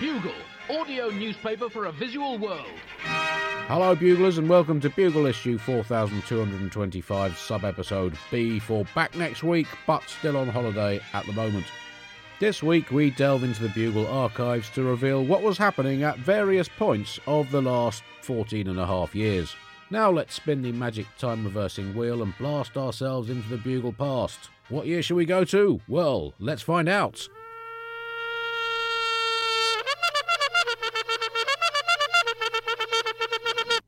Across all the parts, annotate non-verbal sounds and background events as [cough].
Bugle, audio newspaper for a visual world. Hello, Buglers, and welcome to Bugle issue 4225, sub episode B for back next week, but still on holiday at the moment. This week, we delve into the Bugle archives to reveal what was happening at various points of the last 14 and a half years. Now, let's spin the magic time reversing wheel and blast ourselves into the Bugle past. What year shall we go to? Well, let's find out.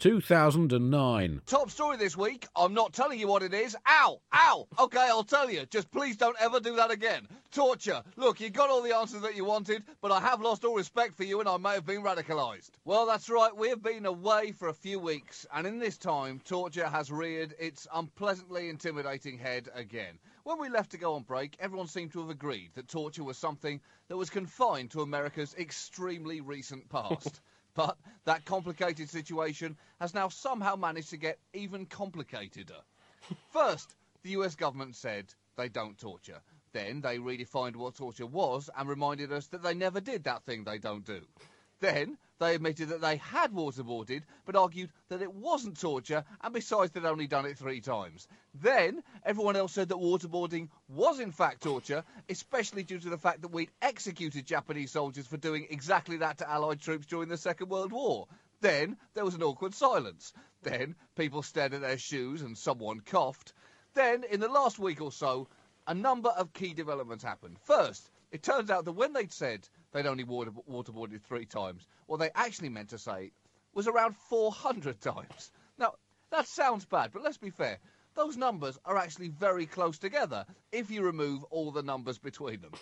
2009. Top story this week. I'm not telling you what it is. Ow! Ow! Okay, I'll tell you. Just please don't ever do that again. Torture. Look, you got all the answers that you wanted, but I have lost all respect for you and I may have been radicalised. Well, that's right. We have been away for a few weeks, and in this time, torture has reared its unpleasantly intimidating head again. When we left to go on break, everyone seemed to have agreed that torture was something that was confined to America's extremely recent past. [laughs] But that complicated situation has now somehow managed to get even complicateder. First, the US government said they don't torture. Then they redefined what torture was and reminded us that they never did that thing they don't do. Then they admitted that they had waterboarded, but argued that it wasn't torture, and besides, they'd only done it three times. Then everyone else said that waterboarding was in fact torture, especially due to the fact that we'd executed Japanese soldiers for doing exactly that to Allied troops during the Second World War. Then there was an awkward silence. Then people stared at their shoes and someone coughed. Then, in the last week or so, a number of key developments happened. First, it turns out that when they'd said they'd only water, waterboarded three times. What they actually meant to say was around 400 times. Now, that sounds bad, but let's be fair. Those numbers are actually very close together if you remove all the numbers between them.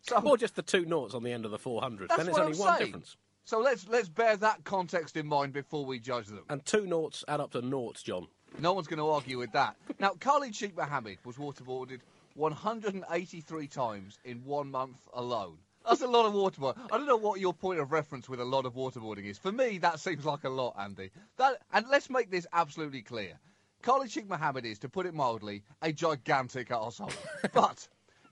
so, [laughs] or just the two noughts on the end of the 400. Then it's only I'm one saying. difference. So let's let's bear that context in mind before we judge them. And two noughts add up to noughts, John. No one's going to argue with that. [laughs] now, Khalid Sheikh Mohammed was waterboarded 183 times in one month alone. That's a lot of waterboarding. I don't know what your point of reference with a lot of waterboarding is. For me, that seems like a lot, Andy. That, and let's make this absolutely clear. Khalid Sheikh Mohammed is, to put it mildly, a gigantic asshole. [laughs] but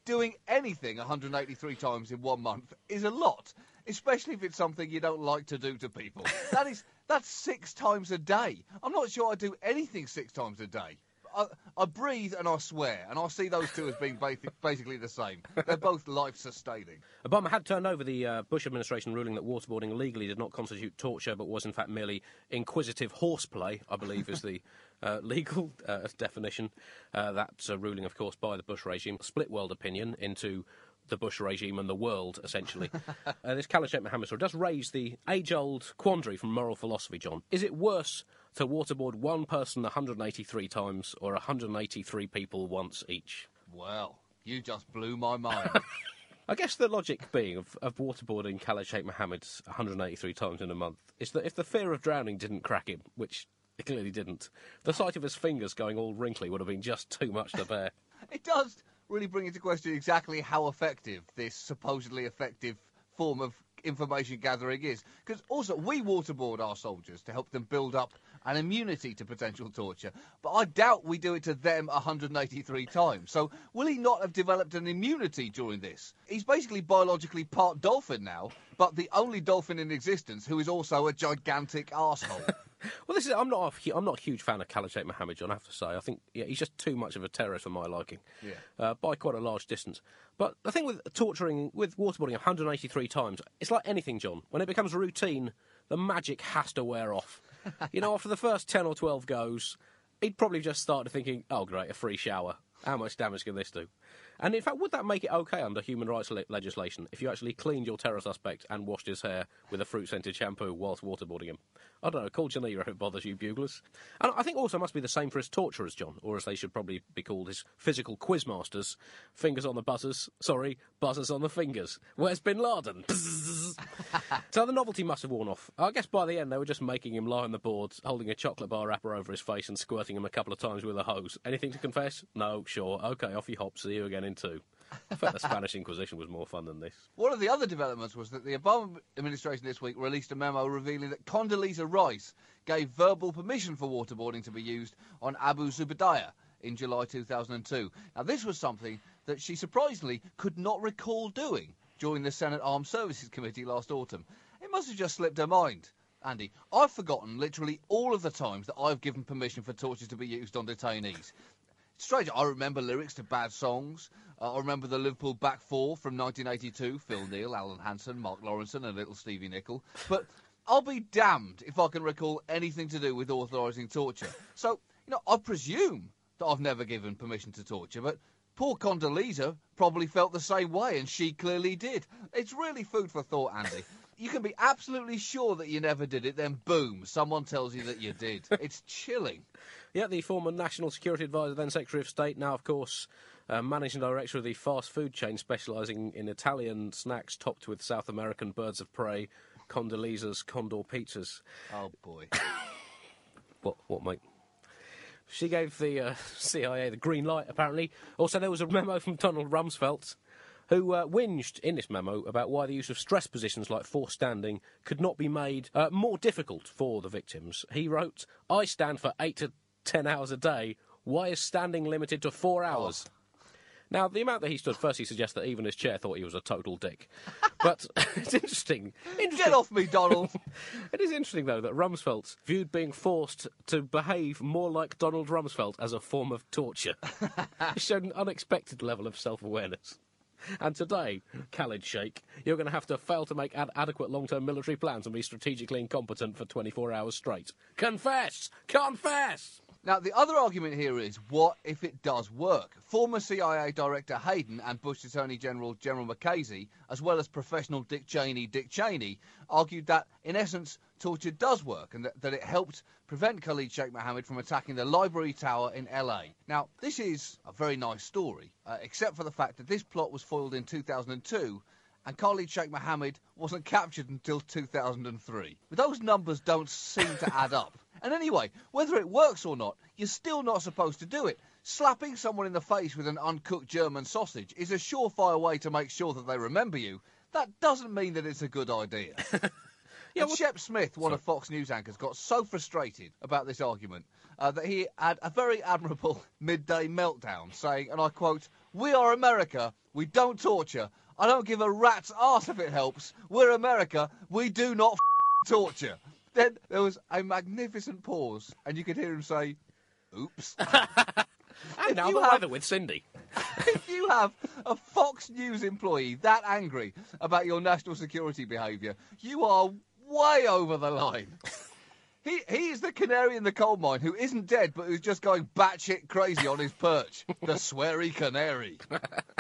doing anything 183 times in one month is a lot, especially if it's something you don't like to do to people. [laughs] that is, that's six times a day. I'm not sure I do anything six times a day. I, I, breathe and I swear, and I see those two as being basically the same. They're both life sustaining. Obama had turned over the uh, Bush administration ruling that waterboarding legally did not constitute torture, but was in fact merely inquisitive horseplay, I believe is the uh, legal uh, definition. Uh, that's a ruling, of course, by the Bush regime. Split world opinion into the Bush regime and the world, essentially. [laughs] uh, this Khalid Sheikh Mohammed story does raise the age old quandary from moral philosophy, John. Is it worse to waterboard one person 183 times or 183 people once each? Well, you just blew my mind. [laughs] I guess the logic being of, of waterboarding Khalid Sheikh Mohammed 183 times in a month is that if the fear of drowning didn't crack him, which it clearly didn't, the sight of his fingers going all wrinkly would have been just too much to bear. [laughs] it does really bring into question exactly how effective this supposedly effective form of information gathering is. Because also, we waterboard our soldiers to help them build up an immunity to potential torture. But I doubt we do it to them 183 times. So will he not have developed an immunity during this? He's basically biologically part dolphin now, but the only dolphin in existence who is also a gigantic asshole. Well, this is I'm not a, I'm not a huge fan of Khalid Sheikh Mohammed, John. I have to say, I think yeah, he's just too much of a terrorist for my liking, yeah. uh, by quite a large distance. But the thing with torturing, with waterboarding 183 times, it's like anything, John. When it becomes routine, the magic has to wear off. [laughs] you know, after the first 10 or 12 goes, he'd probably just started thinking, oh, great, a free shower. How much damage can this do? And in fact, would that make it okay under human rights le- legislation if you actually cleaned your terror suspect and washed his hair with a fruit scented shampoo whilst waterboarding him? I don't know, call Geneva if it bothers you, buglers. And I think also must be the same for his torturers, John, or as they should probably be called, his physical quizmasters. Fingers on the buzzers, sorry, buzzers on the fingers. Where's Bin Laden? [laughs] so the novelty must have worn off. I guess by the end they were just making him lie on the boards, holding a chocolate bar wrapper over his face and squirting him a couple of times with a hose. Anything to confess? No, sure. Okay, off you hop. See you again in two. I felt the Spanish Inquisition was more fun than this. One of the other developments was that the Obama administration this week released a memo revealing that Condoleezza Rice gave verbal permission for waterboarding to be used on Abu Zubaydah in July 2002. Now, this was something that she surprisingly could not recall doing. During the Senate Armed Services Committee last autumn. It must have just slipped her mind. Andy, I've forgotten literally all of the times that I've given permission for torture to be used on detainees. It's strange, I remember lyrics to bad songs. Uh, I remember the Liverpool back four from 1982 Phil Neal, Alan Hansen, Mark Lawrenson, and little Stevie Nicol. But I'll be damned if I can recall anything to do with authorising torture. So, you know, I presume that I've never given permission to torture, but poor Condoleezza probably felt the same way, and she clearly did. It's really food for thought, Andy. [laughs] You can be absolutely sure that you never did it, then boom, someone tells you that you did. It's chilling. [laughs] Yeah, the former National Security Advisor, then Secretary of State, now, of course, uh, Managing Director of the fast food chain specialising in Italian snacks topped with South American birds of prey, Condoleezza's Condor pizzas. Oh, boy. [coughs] What, what, mate? She gave the uh, [laughs] CIA the green light, apparently. Also, there was a memo from Donald Rumsfeld, who uh, whinged in this memo about why the use of stress positions like forced standing could not be made uh, more difficult for the victims. He wrote, I stand for eight to ten hours a day. Why is standing limited to four hours? Now, the amount that he stood firstly suggests that even his chair thought he was a total dick. [laughs] But [laughs] it's interesting. interesting. Get off me, Donald. [laughs] It is interesting, though, that Rumsfeld viewed being forced to behave more like Donald Rumsfeld as a form of torture. He showed an unexpected level of self awareness. And today, Khalid Sheikh, you're going to have to fail to make ad- adequate long term military plans and be strategically incompetent for 24 hours straight. Confess! Confess! Now, the other argument here is what if it does work? Former CIA Director Hayden and Bush Attorney General General Mukasey, as well as professional Dick Cheney Dick Cheney, argued that, in essence, torture does work and that, that it helped prevent Khalid Sheikh Mohammed from attacking the Library Tower in LA. Now, this is a very nice story, uh, except for the fact that this plot was foiled in 2002 and Khalid Sheikh Mohammed wasn't captured until 2003. But those numbers don't seem to add up. And anyway, whether it works or not, you're still not supposed to do it. Slapping someone in the face with an uncooked German sausage is a surefire way to make sure that they remember you. That doesn't mean that it's a good idea. [laughs] and Shep Smith, one of Fox News anchors, got so frustrated about this argument uh, that he had a very admirable [laughs] midday meltdown, saying, and I quote, We are America, we don't torture. I don't give a rat's ass if it helps. We're America, we do not f- [laughs] torture. Then there was a magnificent pause, and you could hear him say, Oops. [laughs] And now the have- weather with Cindy. [laughs] if you have a Fox News employee that angry about your national security behaviour, you are way over the line. He, he is the canary in the coal mine who isn't dead but who's just going batshit crazy on his perch. the sweary canary. [laughs]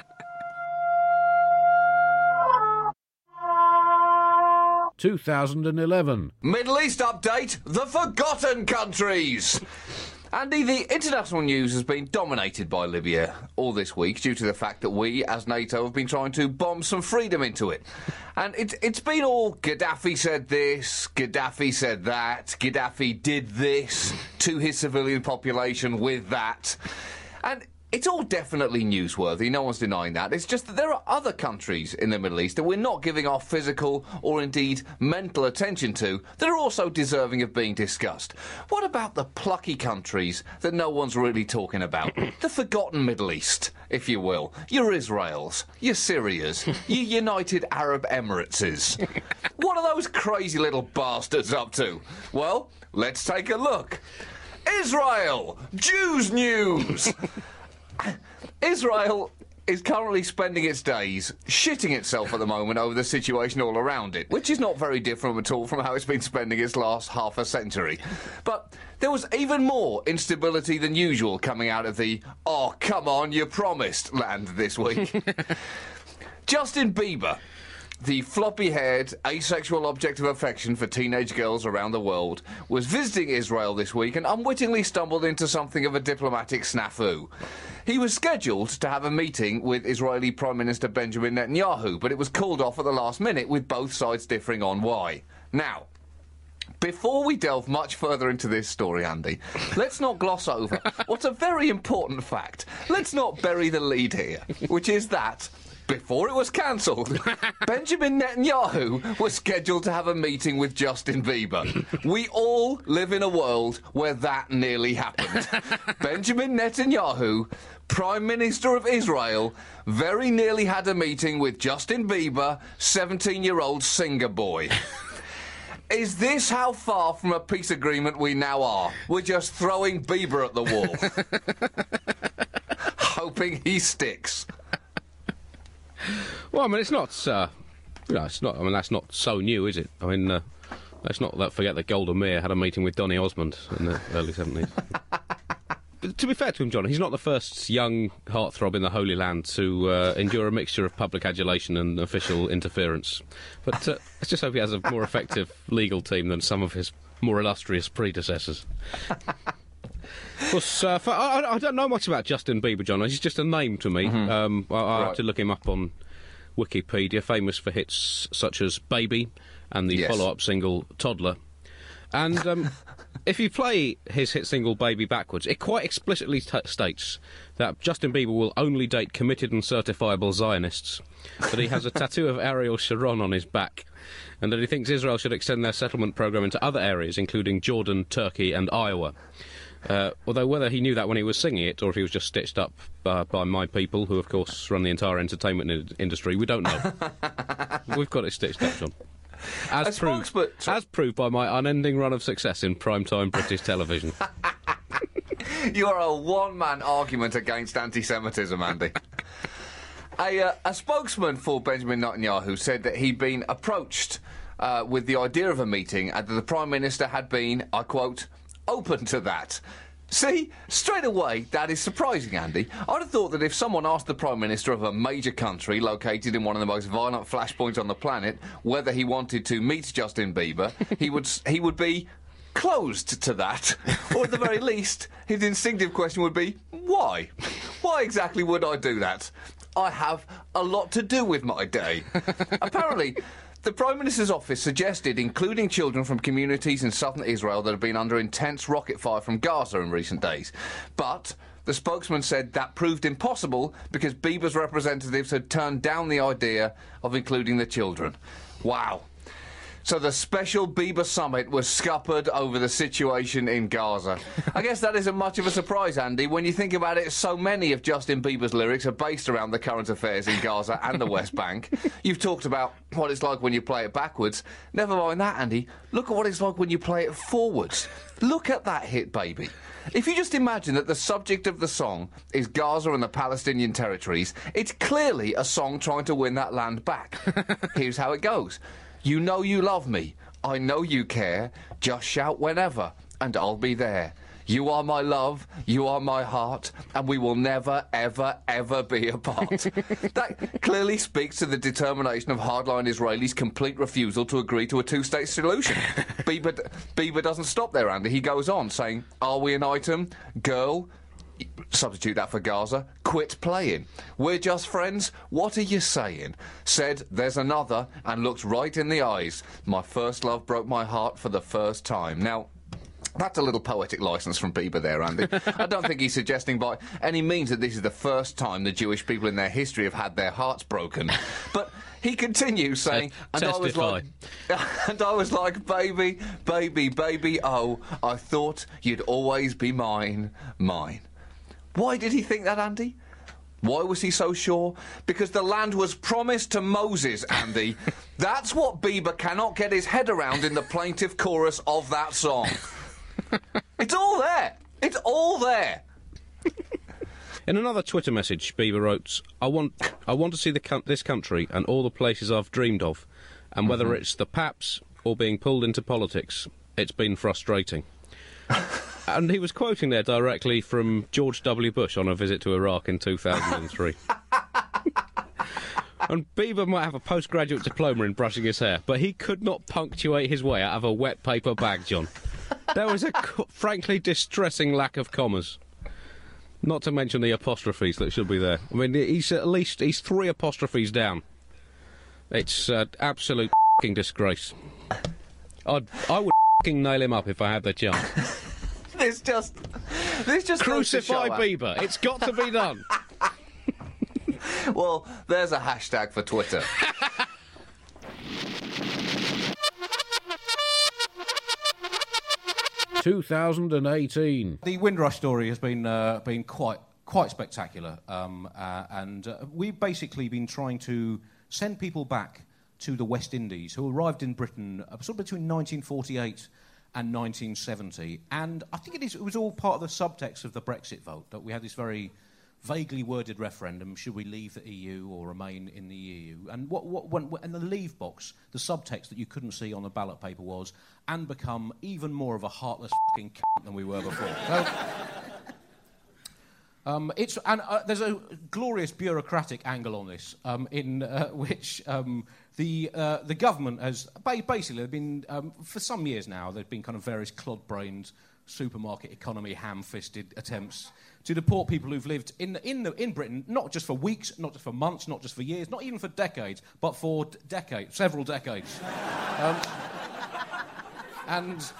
2011. Middle East update the forgotten countries. Andy, the international news has been dominated by Libya all this week due to the fact that we, as NATO, have been trying to bomb some freedom into it. And it, it's been all Gaddafi said this, Gaddafi said that, Gaddafi did this to his civilian population with that. And it's all definitely newsworthy, no one's denying that. It's just that there are other countries in the Middle East that we're not giving our physical or indeed mental attention to that are also deserving of being discussed. What about the plucky countries that no one's really talking about? [clears throat] the forgotten Middle East, if you will. Your Israels, your Syrias, [laughs] your United Arab Emirates. [laughs] what are those crazy little bastards up to? Well, let's take a look. Israel! Jews news! [laughs] Israel is currently spending its days shitting itself at the moment over the situation all around it, which is not very different at all from how it's been spending its last half a century. But there was even more instability than usual coming out of the oh, come on, you promised land this week. [laughs] Justin Bieber, the floppy haired, asexual object of affection for teenage girls around the world, was visiting Israel this week and unwittingly stumbled into something of a diplomatic snafu. He was scheduled to have a meeting with Israeli Prime Minister Benjamin Netanyahu, but it was called off at the last minute, with both sides differing on why. Now, before we delve much further into this story, Andy, let's not gloss over what's a very important fact. Let's not bury the lead here, which is that before it was cancelled, [laughs] Benjamin Netanyahu was scheduled to have a meeting with Justin Bieber. We all live in a world where that nearly happened. [laughs] Benjamin Netanyahu, Prime Minister of Israel, very nearly had a meeting with Justin Bieber, 17 year old singer boy. Is this how far from a peace agreement we now are? We're just throwing Bieber at the wall. [laughs] Hoping he sticks. Well, I mean, it's not. Uh, you know, it's not. I mean, that's not so new, is it? I mean, uh, let's not let forget that Golda Meir had a meeting with Donny Osmond in the early seventies. [laughs] to be fair to him, John, he's not the first young heartthrob in the Holy Land to uh, endure a mixture of public adulation and official interference. But uh, let's just hope he has a more effective legal team than some of his more illustrious predecessors. [laughs] Uh, for, I, I don't know much about Justin Bieber, John. He's just a name to me. Um, I, I had Right. to look him up on Wikipedia. Famous for hits such as "Baby" and the Yes. follow-up single "Toddler." And um, [laughs] if you play his hit single "Baby" backwards, it quite explicitly t- states that Justin Bieber will only date committed and certifiable Zionists. That he has a tattoo of Ariel Sharon on his back. And that he thinks Israel should extend their settlement program into other areas, including Jordan, Turkey, and Iowa. Uh, although whether he knew that when he was singing it or if he was just stitched up uh, by my people, who of course run the entire entertainment in- industry, we don't know. [laughs] We've got it stitched up, John. As proved, as proved by my unending run of success in primetime British [laughs] television. [laughs] You are a one man argument against anti Semitism, Andy. a, uh, a spokesman for Benjamin Netanyahu said that he'd been approached uh, with the idea of a meeting and that the Prime Minister had been, I quote, open to that. See, straight away, that is surprising, Andy. I'd have thought that if someone asked the Prime Minister of a major country located in one of the most violent flashpoints on the planet whether he wanted to meet Justin Bieber, [laughs] he would he would be closed to that. or at the very [laughs] least, his instinctive question would be, why? Why exactly would I do that? I have a lot to do with my day. [laughs] Apparently, the Prime Minister's office suggested including children from communities in southern Israel that have been under intense rocket fire from Gaza in recent days. But the spokesman said that proved impossible because Bieber's representatives had turned down the idea of including the children. Wow. So the special Bieber summit was scuppered over the situation in Gaza. I guess that isn't much of a surprise, Andy. When you think about it, so many of Justin Bieber's lyrics are based around the current affairs in Gaza and the West Bank. You've talked about what it's like when you play it backwards. Never mind that, Andy. Look at what it's like when you play it forwards. Look at that hit, baby. If you just imagine that the subject of the song is Gaza and the Palestinian territories, it's clearly a song trying to win that land back. [laughs] Here's how it goes. You know you love me. I know you care. Just shout whenever, and I'll be there. You are my love, you are my heart, and we will never, ever, ever be [laughs] apart. that clearly speaks to the determination of hardline Israelis' complete refusal to agree to a two state solution. [laughs] Bieber, Bieber doesn't stop there, Andy. He goes on saying, Are we an item? Girl? Substitute that for Gaza, quit playing. We're just friends. What are you saying? Said, there's another, and looked right in the eyes. My first love broke my heart for the first time. Now, that's a little poetic license from Bieber there, Andy. [laughs] I don't think he's suggesting by any means that this is the first time the Jewish people in their history have had their hearts broken. But he continues saying, and I was like, [laughs] and I was like, baby, baby, baby, oh, I thought you'd always be mine, mine. Why did he think that, Andy? Why was he so sure? Because the land was promised to Moses, Andy. [laughs] That's what Bieber cannot get his head around in the plaintive chorus of that song. It's all there. It's all there. In another Twitter message, Bieber wrote, "I want, I want to see the coun- this country and all the places I've dreamed of, and whether mm-hmm. it's the Paps or being pulled into politics, it's been frustrating." [laughs] and he was quoting there directly from George W. Bush on a visit to Iraq in 2003. [laughs] And Bieber might have a postgraduate diploma in brushing his hair, but he could not punctuate his way out of a wet paper bag, John. There was a frankly distressing lack of commas. Not to mention the apostrophes that should be there. I mean, he's at least he's three apostrophes down. It's uh, absolute [laughs] disgrace. I'd, I would [laughs] nail him up if I had the chance. [laughs] This just, this just Crucify show, Bieber. It's got to be done. [laughs] well, there's a hashtag for Twitter. [laughs] Two thousand and eighteen. The Windrush story has been uh, been quite quite spectacular, um, uh, and uh, we've basically been trying to send people back to the West Indies who arrived in Britain uh, sort of between 1948 and 1970, and I think it, is, it was all part of the subtext of the Brexit vote that we had this very vaguely worded referendum: should we leave the EU or remain in the EU? And what, what when, in the leave box, the subtext that you couldn't see on the ballot paper was, and become even more of a heartless fucking cunt than we were before. [laughs] So, um, it's, and uh, there's a glorious bureaucratic angle on this, um, in uh, [laughs] which um, the, uh, the government has basically been um, for some years now. There've been kind of various clod-brained supermarket economy, ham-fisted attempts to deport people who've lived in in, the, in Britain, not just for weeks, not just for months, not just for years, not even for decades, but for d- decades, several decades. [laughs] Um, and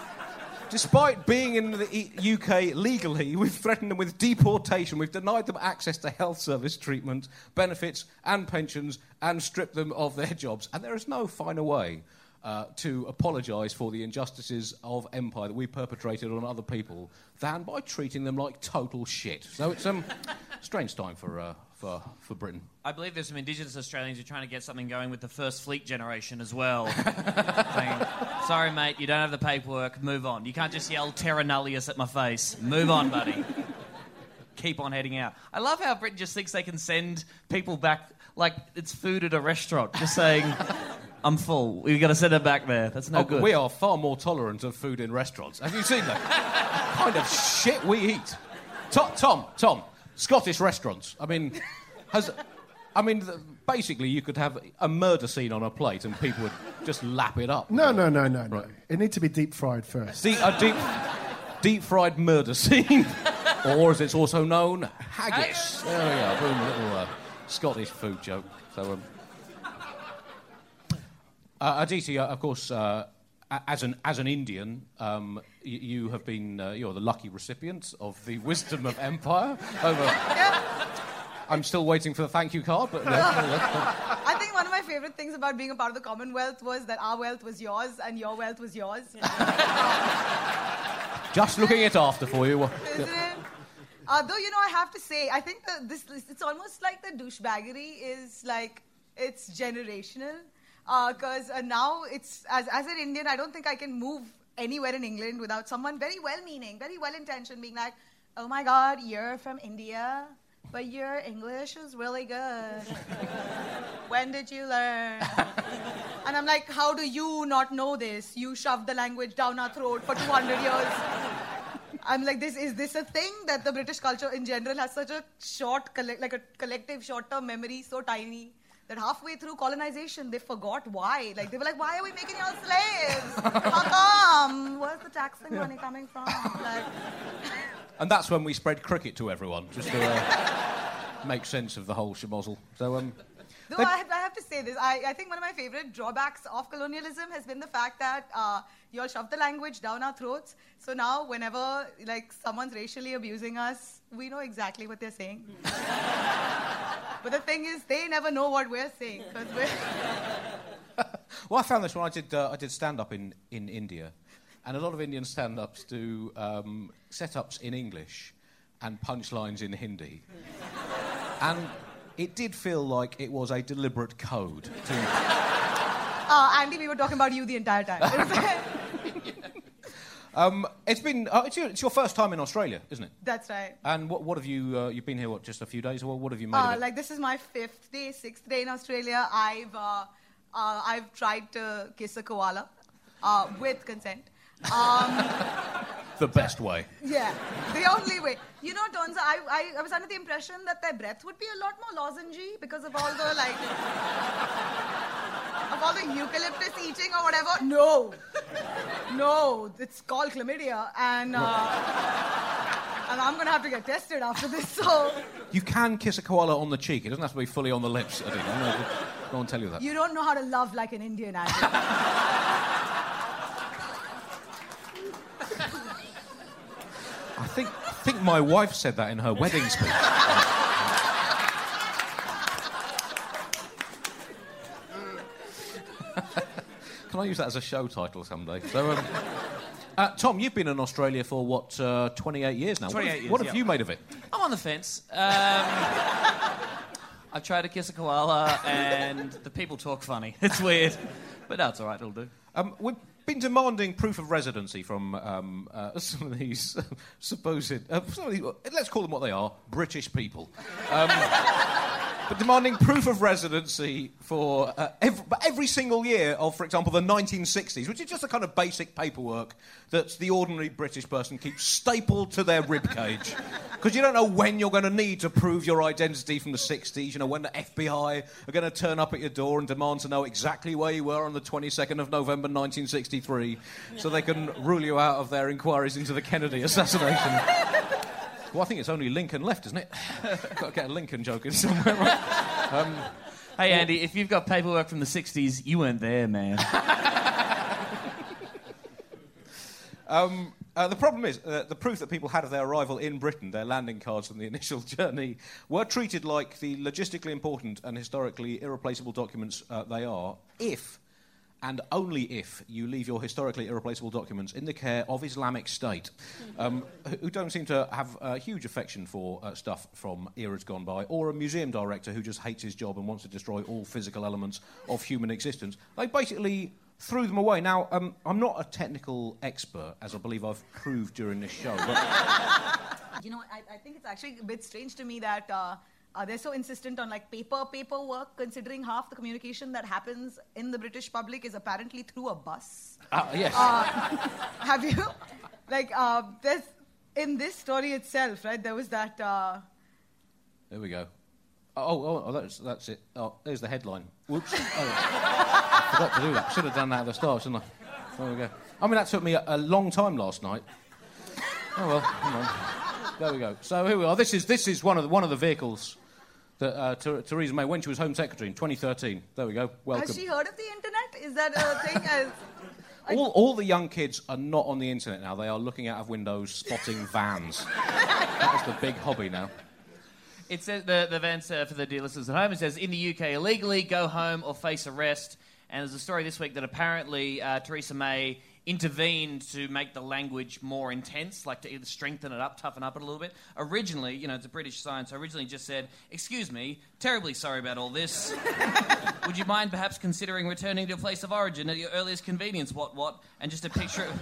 Despite being in the UK legally, [laughs] we've threatened them with deportation. We've denied them access to health service treatment, benefits, and pensions, and stripped them of their jobs. And there is no finer way uh, to apologise for the injustices of empire that we perpetrated on other people than by treating them like total shit. So it's um, a [laughs] strange time for, uh, for, for Britain. I believe there's some Indigenous Australians who are trying to get something going with the first fleet generation as well. [laughs] Saying, Sorry, mate, you don't have the paperwork. Move on. You can't just yell Terra Nullius at my face. Move on, buddy. Keep on heading out. I love how Britain just thinks they can send people back like it's food at a restaurant, just saying, [laughs] I'm full. We've got to send them back there. That's no Oh, good. We are far more tolerant of food in restaurants. Have you seen that? [laughs] kind of shit we eat. Tom, Tom, Tom, Scottish restaurants. I mean, has, I mean, th- basically, you could have a murder scene on a plate and people would just lap it up. No, no, no, no, no. It needs to be deep fried first. See, a deep, deep fried murder scene, or as it's also known, haggis. There we go. Boom, a little uh, Scottish food joke. So, um, uh, Aditi, uh, of course, uh, a- as an as an Indian, um, y- you have been uh, you're the lucky recipient of the wisdom of empire. Over. I'm still waiting for the thank you card, but. uh, [laughs] I think one of my favorite things about being a part of the Commonwealth was that our wealth was yours and your wealth was yours. [laughs] just looking it after for you. Isn't it? Uh, though, you know, I have to say, I think that this, it's almost like the douchebaggery is like, it's generational. Because uh, now it's, as, as an Indian, I don't think I can move anywhere in England without someone very well meaning, very well intentioned being like, oh my God, you're from India, but your English is really good. when did you learn? [laughs] And I'm like, how do you not know this? You shoved the language down our throat for 200 years. I'm like, this is this a thing that the British culture in general has such a short, like a collective short-term memory, so tiny that halfway through colonization they forgot why. Like they were like, why are we making y'all slaves? How come? Where's the taxing money coming from? Like, And that's when we spread cricket to everyone, just to uh, make sense of the whole schmozzle. So, um, Though But- I have, I have to say this, I, I think one of my favorite drawbacks of colonialism has been the fact that uh, you all shove the language down our throats. So now, whenever like someone's racially abusing us, we know exactly what they're saying. [laughs] but the thing is, they never know what we're saying because we're. [laughs] well, I found this when I did uh, I did stand up in, in India, and a lot of Indian stand ups do um, setups in English and punchlines in Hindi, and it did feel like it was a deliberate code. To, [laughs] Uh, Andy, we were talking about you the entire time. It was- [laughs] [laughs] um, it's been uh, it's, your, it's your first time in Australia, isn't it? That's right. And what, what have you uh, you've been here what just a few days or what have you made Uh, of it? like this is my fifth day, sixth day in Australia. I've uh, uh, I've tried to kiss a koala uh, with consent. Um, the best way. yeah, the only way. You know, Donza, I, I, I was under the impression that their breath would be a lot more lozengey because of all the like of all the eucalyptus eating or whatever. No, no, it's called chlamydia, and uh, and I'm gonna have to get tested after this. So. You can kiss a koala on the cheek. It doesn't have to be fully on the lips. I think. No, no one tell you that. You don't know how to love like an Indian. I think, I think my wife said that in her wedding speech. [laughs] Can I use that as a show title someday? So, um, uh, Tom, you've been in Australia for what, uh, 28 years now? 28 what have, years, what have yeah. you made of it? I'm on the fence. Um, I've tried to kiss a koala, and the people talk funny. It's weird, but that's no, all right. It'll do. Um, been demanding proof of residency from um, uh, [laughs] some of these supposed, uh, some of these, let's call them what they are, British people. Um, but demanding proof of residency for uh, every, every single year of, for example, the 1960s, which is just a kind of basic paperwork that the ordinary British person keeps stapled to their ribcage. Because [laughs] you don't know when you're going to need to prove your identity from the 60s, you know, when the FBI are going to turn up at your door and demand to know exactly where you were on the 22nd of November 1963 so they can rule you out of their inquiries into the Kennedy assassination. [laughs] Well, I think it's only Lincoln left, isn't it? [laughs] Got to get a Lincoln joke in somewhere. Right? Um, Hey, Andy, if you've got paperwork from the 60s, you weren't there, man. [laughs] um, uh, the problem is uh, the proof that people had of their arrival in Britain, their landing cards from the [laughs] initial journey, were treated like the logistically important and historically irreplaceable documents uh, they are, if and only if you leave your historically irreplaceable documents in the care of Islamic State, [laughs] um, who- who don't seem to have a huge affection for uh, stuff from eras gone by, or a museum director who just hates his job and wants to destroy all physical elements of human existence. They basically threw them away. Now, um, I'm not a technical expert, as I believe I've proved during this show, but [laughs] You know, I, I think it's actually a bit strange to me that uh, uh, they're so insistent on like paper paperwork, considering half the communication that happens in the British public is apparently through a bus. uh, yes. [laughs] Have you? Like, uh, there's in this story itself, right? There was that. Uh, There we go. Oh, oh, oh that's, that's it. Oh, there's the headline. Whoops. Oh, I forgot to do that. Should have done that at the start, shouldn't I? There we go. I mean, that took me a, a long time last night. Oh well. There we go. So here we are. This is this is one of the, one of the vehicles that uh, Ther- Theresa May when she was Home Secretary in 2013. There we go. Welcome. has she heard of the internet? Is that a thing? [laughs] As, All, all the young kids are not on the internet now. They are looking out of windows, spotting [laughs] vans. that is the big hobby now. It says the, the event uh, for the dear listeners at home. It says in the UK illegally go home or face arrest. And there's a story this week that apparently uh, Theresa May intervened to make the language more intense, like to either strengthen it up, toughen up it a little bit. Originally, you know, it's a British sign, so originally just said, "Excuse me, terribly sorry about all this. [laughs] Would you mind perhaps considering returning to your place of origin at your earliest convenience? What what?" And just a picture. Of,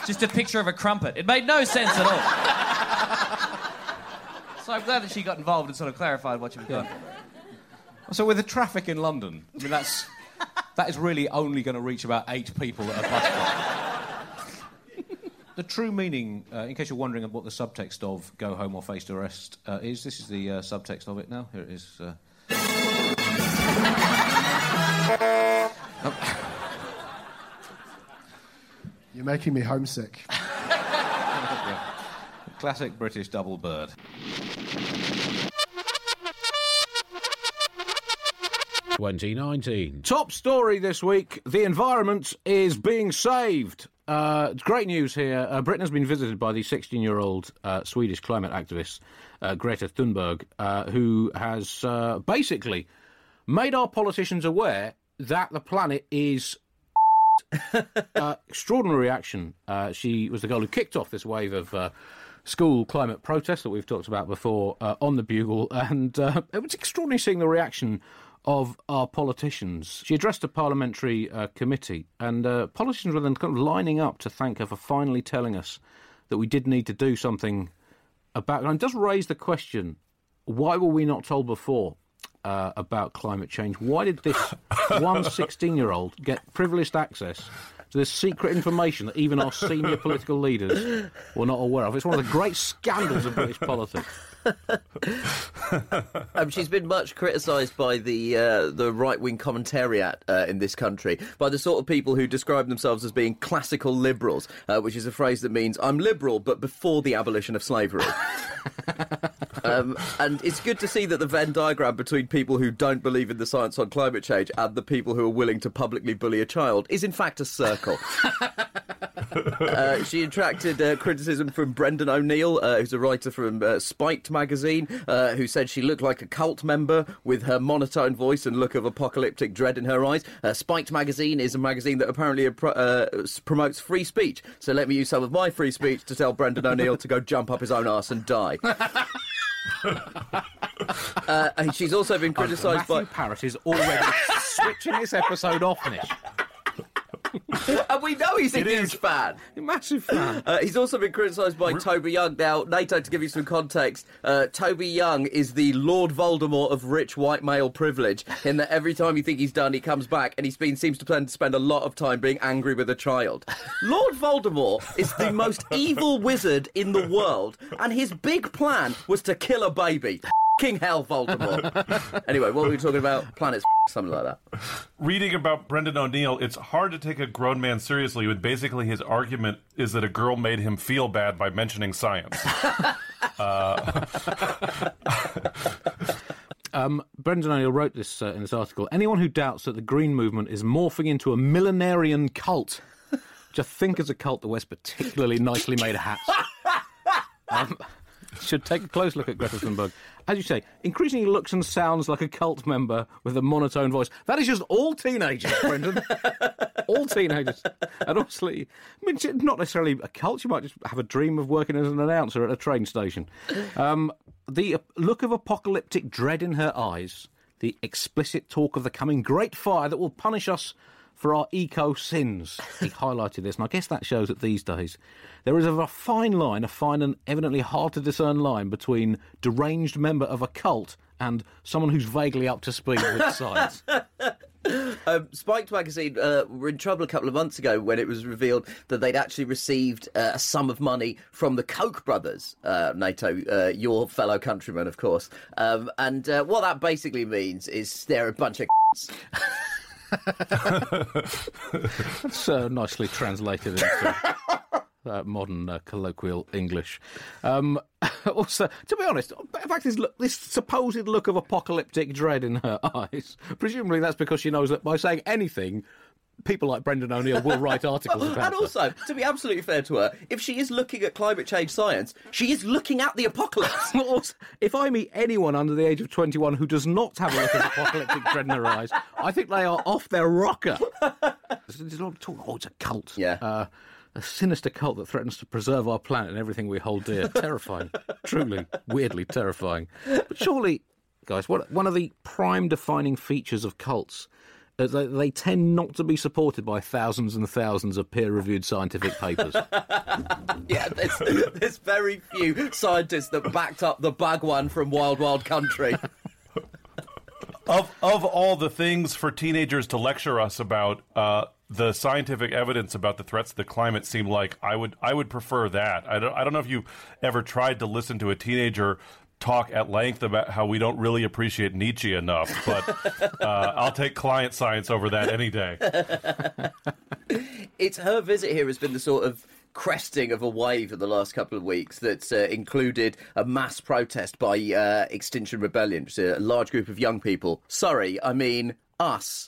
[laughs] just a picture of a crumpet. It made no sense at all. [laughs] So I'm glad that she got involved and sort of clarified what was doing. So with the traffic in London, I mean that's that is really only going to reach about eight people at a bus stop. [laughs] the true meaning, uh, in case you're wondering what the subtext of "go home or face arrest" uh, is, this is the uh, subtext of it. Now here it is. Uh... [laughs] You're making me homesick. [laughs] Classic British double bird. Twenty nineteen. Top story this week: the environment is being saved. Uh, great news here. Uh, Britain has been visited by the 16-year-old uh, Swedish climate activist uh, Greta Thunberg, uh, who has uh, basically made our politicians aware that the planet is [laughs] extraordinary reaction. Uh, she was the girl who kicked off this wave of school climate protests that we've talked about before uh, on the Bugle, and uh, it was extraordinary seeing the reaction of our politicians. She addressed a parliamentary uh, committee, and uh, politicians were then kind of lining up to thank her for finally telling us that we did need to do something about. And it does raise the question: Why were we not told before? Uh, about climate change. Why did this [laughs] one 16 year old get privileged access to this secret information that even our senior political leaders were not aware of? It's one of the great scandals of British politics. [laughs] Um, she's been much criticised by the uh, the right wing commentariat uh, in this country, by the sort of people who describe themselves as being classical liberals, uh, which is a phrase that means I'm liberal, but before the abolition of slavery. [laughs] um, and it's good to see that the Venn diagram between people who don't believe in the science on climate change and the people who are willing to publicly bully a child is in fact a circle. [laughs] Uh, she attracted uh, criticism from Brendan O'Neill, uh, who's a writer from uh, Spiked magazine, uh, who said she looked like a cult member with her monotone voice and look of apocalyptic dread in her eyes. Uh, Spiked magazine is a magazine that apparently uh, promotes free speech. So let me use some of my free speech to tell Brendan O'Neill to go jump up his own arse and die. [laughs] Uh, and she's also been criticised Matthew by. Parrott is already [laughs] switching this episode off, Nish. [laughs] and we know he's a It huge is. fan. Massive fan. Uh, he's also been criticised by Toby Young. Now, Nato, to give you some context, uh, Toby Young is the Lord Voldemort of rich white male privilege, in that every time you think he's done, he comes back and he's seems to plan to spend a lot of time being angry with a child. Lord Voldemort is the most [laughs] evil wizard in the world, and his big plan was to kill a baby. King Hell Voldemort. [laughs] anyway, what were we talking about? Planets, something like that. Reading about Brendan O'Neill, it's hard to take a grown man seriously when basically his argument is that a girl made him feel bad by mentioning science. [laughs] uh, [laughs] Um, Brendan O'Neill wrote this uh, in this article. Anyone who doubts that the Green Movement is morphing into a millenarian cult, which I think is a cult that wears particularly nicely made hats, um, should take a close look at Greta Thunberg. As you say, increasingly looks and sounds like a cult member with a monotone voice. That is just all teenagers, Brendan. [laughs] all teenagers. And obviously, I mean, not necessarily a cult. You might just have a dream of working as an announcer at a train station. Um, the look of apocalyptic dread in her eyes, the explicit talk of the coming great fire that will punish us for our eco sins. He highlighted this, and I guess that shows that these days there is a fine line, a fine and evidently hard to discern line between deranged member of a cult and someone who's vaguely up to speed with [laughs] science. Um, Spiked magazine uh, were in trouble a couple of months ago when it was revealed that they'd actually received uh, a sum of money from the Koch brothers, uh, Nato, uh, your fellow countrymen, of course. Um, and uh, what that basically means is they're a bunch of. [laughs] [laughs] That's uh, nicely translated into uh, modern uh, colloquial English. Um, [laughs] also, to be honest, in fact, this, look, this supposed look of apocalyptic dread in her [laughs] eyes, presumably that's because she knows that by saying anything, people like Brendan O'Neill will write [laughs] articles about that. and also, to be absolutely fair to her, if she is looking at climate change science, she is looking at the apocalypse. [laughs] Also, if I meet anyone under the age of 21 who does not have a look of apocalyptic dread in their eyes, I think they are off their rocker. [laughs] There's a lot of talk, oh, it's a cult. Yeah. Uh, a sinister cult that threatens to preserve our planet and everything we hold dear. terrifying. Truly, weirdly terrifying. But surely, guys, what, one of the prime defining features of cults is that they tend not to be supported by thousands and thousands of peer reviewed scientific papers. [laughs] yeah, there's, there's very few scientists that backed up the Bhagwan from Wild Wild Country. [laughs] of of all the things for teenagers to lecture us about, uh, the scientific evidence about the threats to the climate seem like I would I would prefer that. I don't I don't know if you ever tried to listen to a teenager talk at length about how we don't really appreciate Nietzsche enough, but [laughs] uh, I'll take client science over that any day. it's her visit here has been the sort of cresting of a wave in the last couple of weeks that's uh, included a mass protest by uh, Extinction Rebellion, which is a large group of young people. Sorry, I mean us.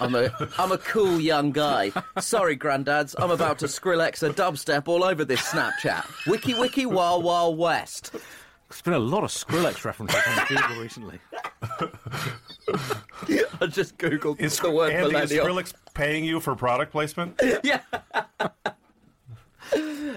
I'm a I'm a cool young guy. Sorry, granddads, I'm about to Skrillex a dubstep all over this Snapchat. Wiki wiki wild wild west. There's been a lot of Skrillex references on Google recently. [laughs] I just googled Is, the word Andy, is. Skrillex paying you for product placement? [laughs] yeah.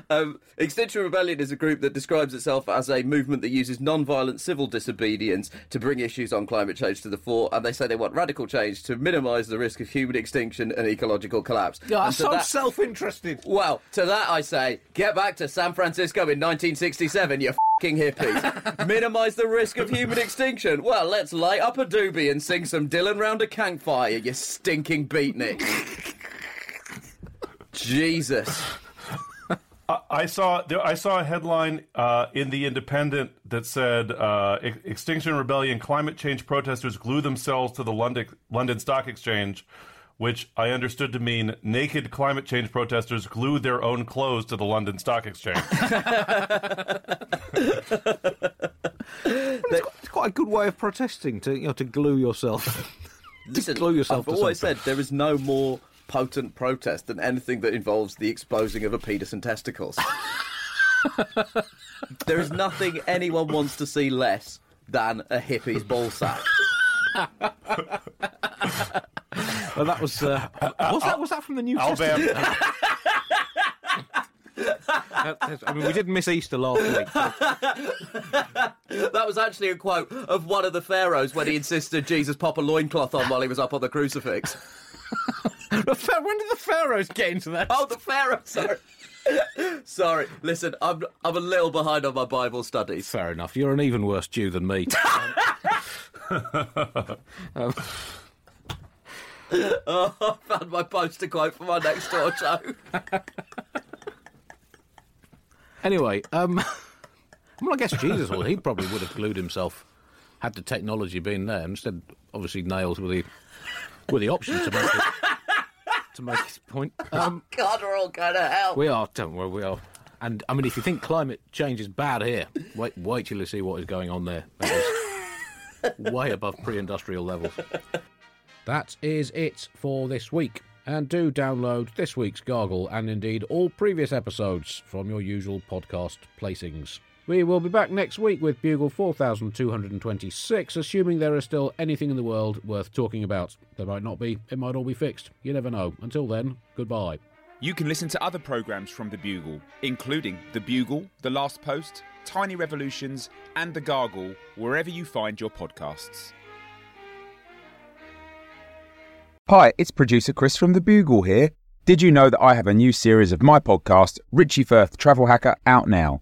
Um, Extinction Rebellion is a group that describes itself as a movement that uses non-violent civil disobedience to bring issues on climate change to the fore, and they say they want radical change to minimise the risk of human extinction and ecological collapse. Yeah, And so that- self-interested. Well, to that I say, get back to San Francisco in 1967, you fing hippies. [laughs] Minimise the risk of human extinction. Well, let's light up a doobie and sing some Dylan round a campfire, you stinking beatnik. [laughs] Jesus. I- I saw I saw a headline uh, in the Independent that said uh, Ex- Extinction Rebellion climate change protesters glue themselves to the London London Stock Exchange, which I understood to mean naked climate change protesters glue their own clothes to the London Stock Exchange. [laughs] It's quite, it's quite a good way of protesting to you know to glue yourself. [laughs] Listen, glue yourself I've to always something. said there is no more potent protest than anything that involves the exposing of a penis and testicles. there is nothing anyone wants to see less than a hippie's ball sack. Well, that was uh, was that was that from the New Alabama. Testament? [laughs] I mean, we did miss Easter last week. That was actually a quote of one of the pharaohs when he insisted Jesus pop a loincloth on while he was up on the crucifix. When did the pharaohs get into that? Oh, the pharaoh. Sorry. Sorry. Listen, I'm I'm a little behind on my Bible studies. Fair enough. You're an even worse Jew than me. Um, [laughs] [laughs] Oh, I found my poster quote for my next door show. anyway, um, [laughs] well, I guess Jesus would. He probably would have glued himself had the technology been there. Instead, obviously, nails were the were the option to make it, to make his point. [laughs] Um, God, we're all going to hell. we are, don't worry, we are. And I mean, if you think climate change is bad here, wait, wait till you see what is going on there. That is [laughs] way above pre-industrial levels. That is it for this week. And do download this week's Gargle and indeed all previous episodes from your usual podcast placings. We will be back next week with Bugle 4226, assuming there is still anything in the world worth talking about. There might not be, it might all be fixed. You never know. Until then, goodbye. You can listen to other programmes from The Bugle, including The Bugle, The Last Post, Tiny Revolutions, and The Gargle, wherever you find your podcasts. Hi, it's producer Chris from The Bugle here. Did you know that I have a new series of my podcast, Richie Firth Travel Hacker, out now?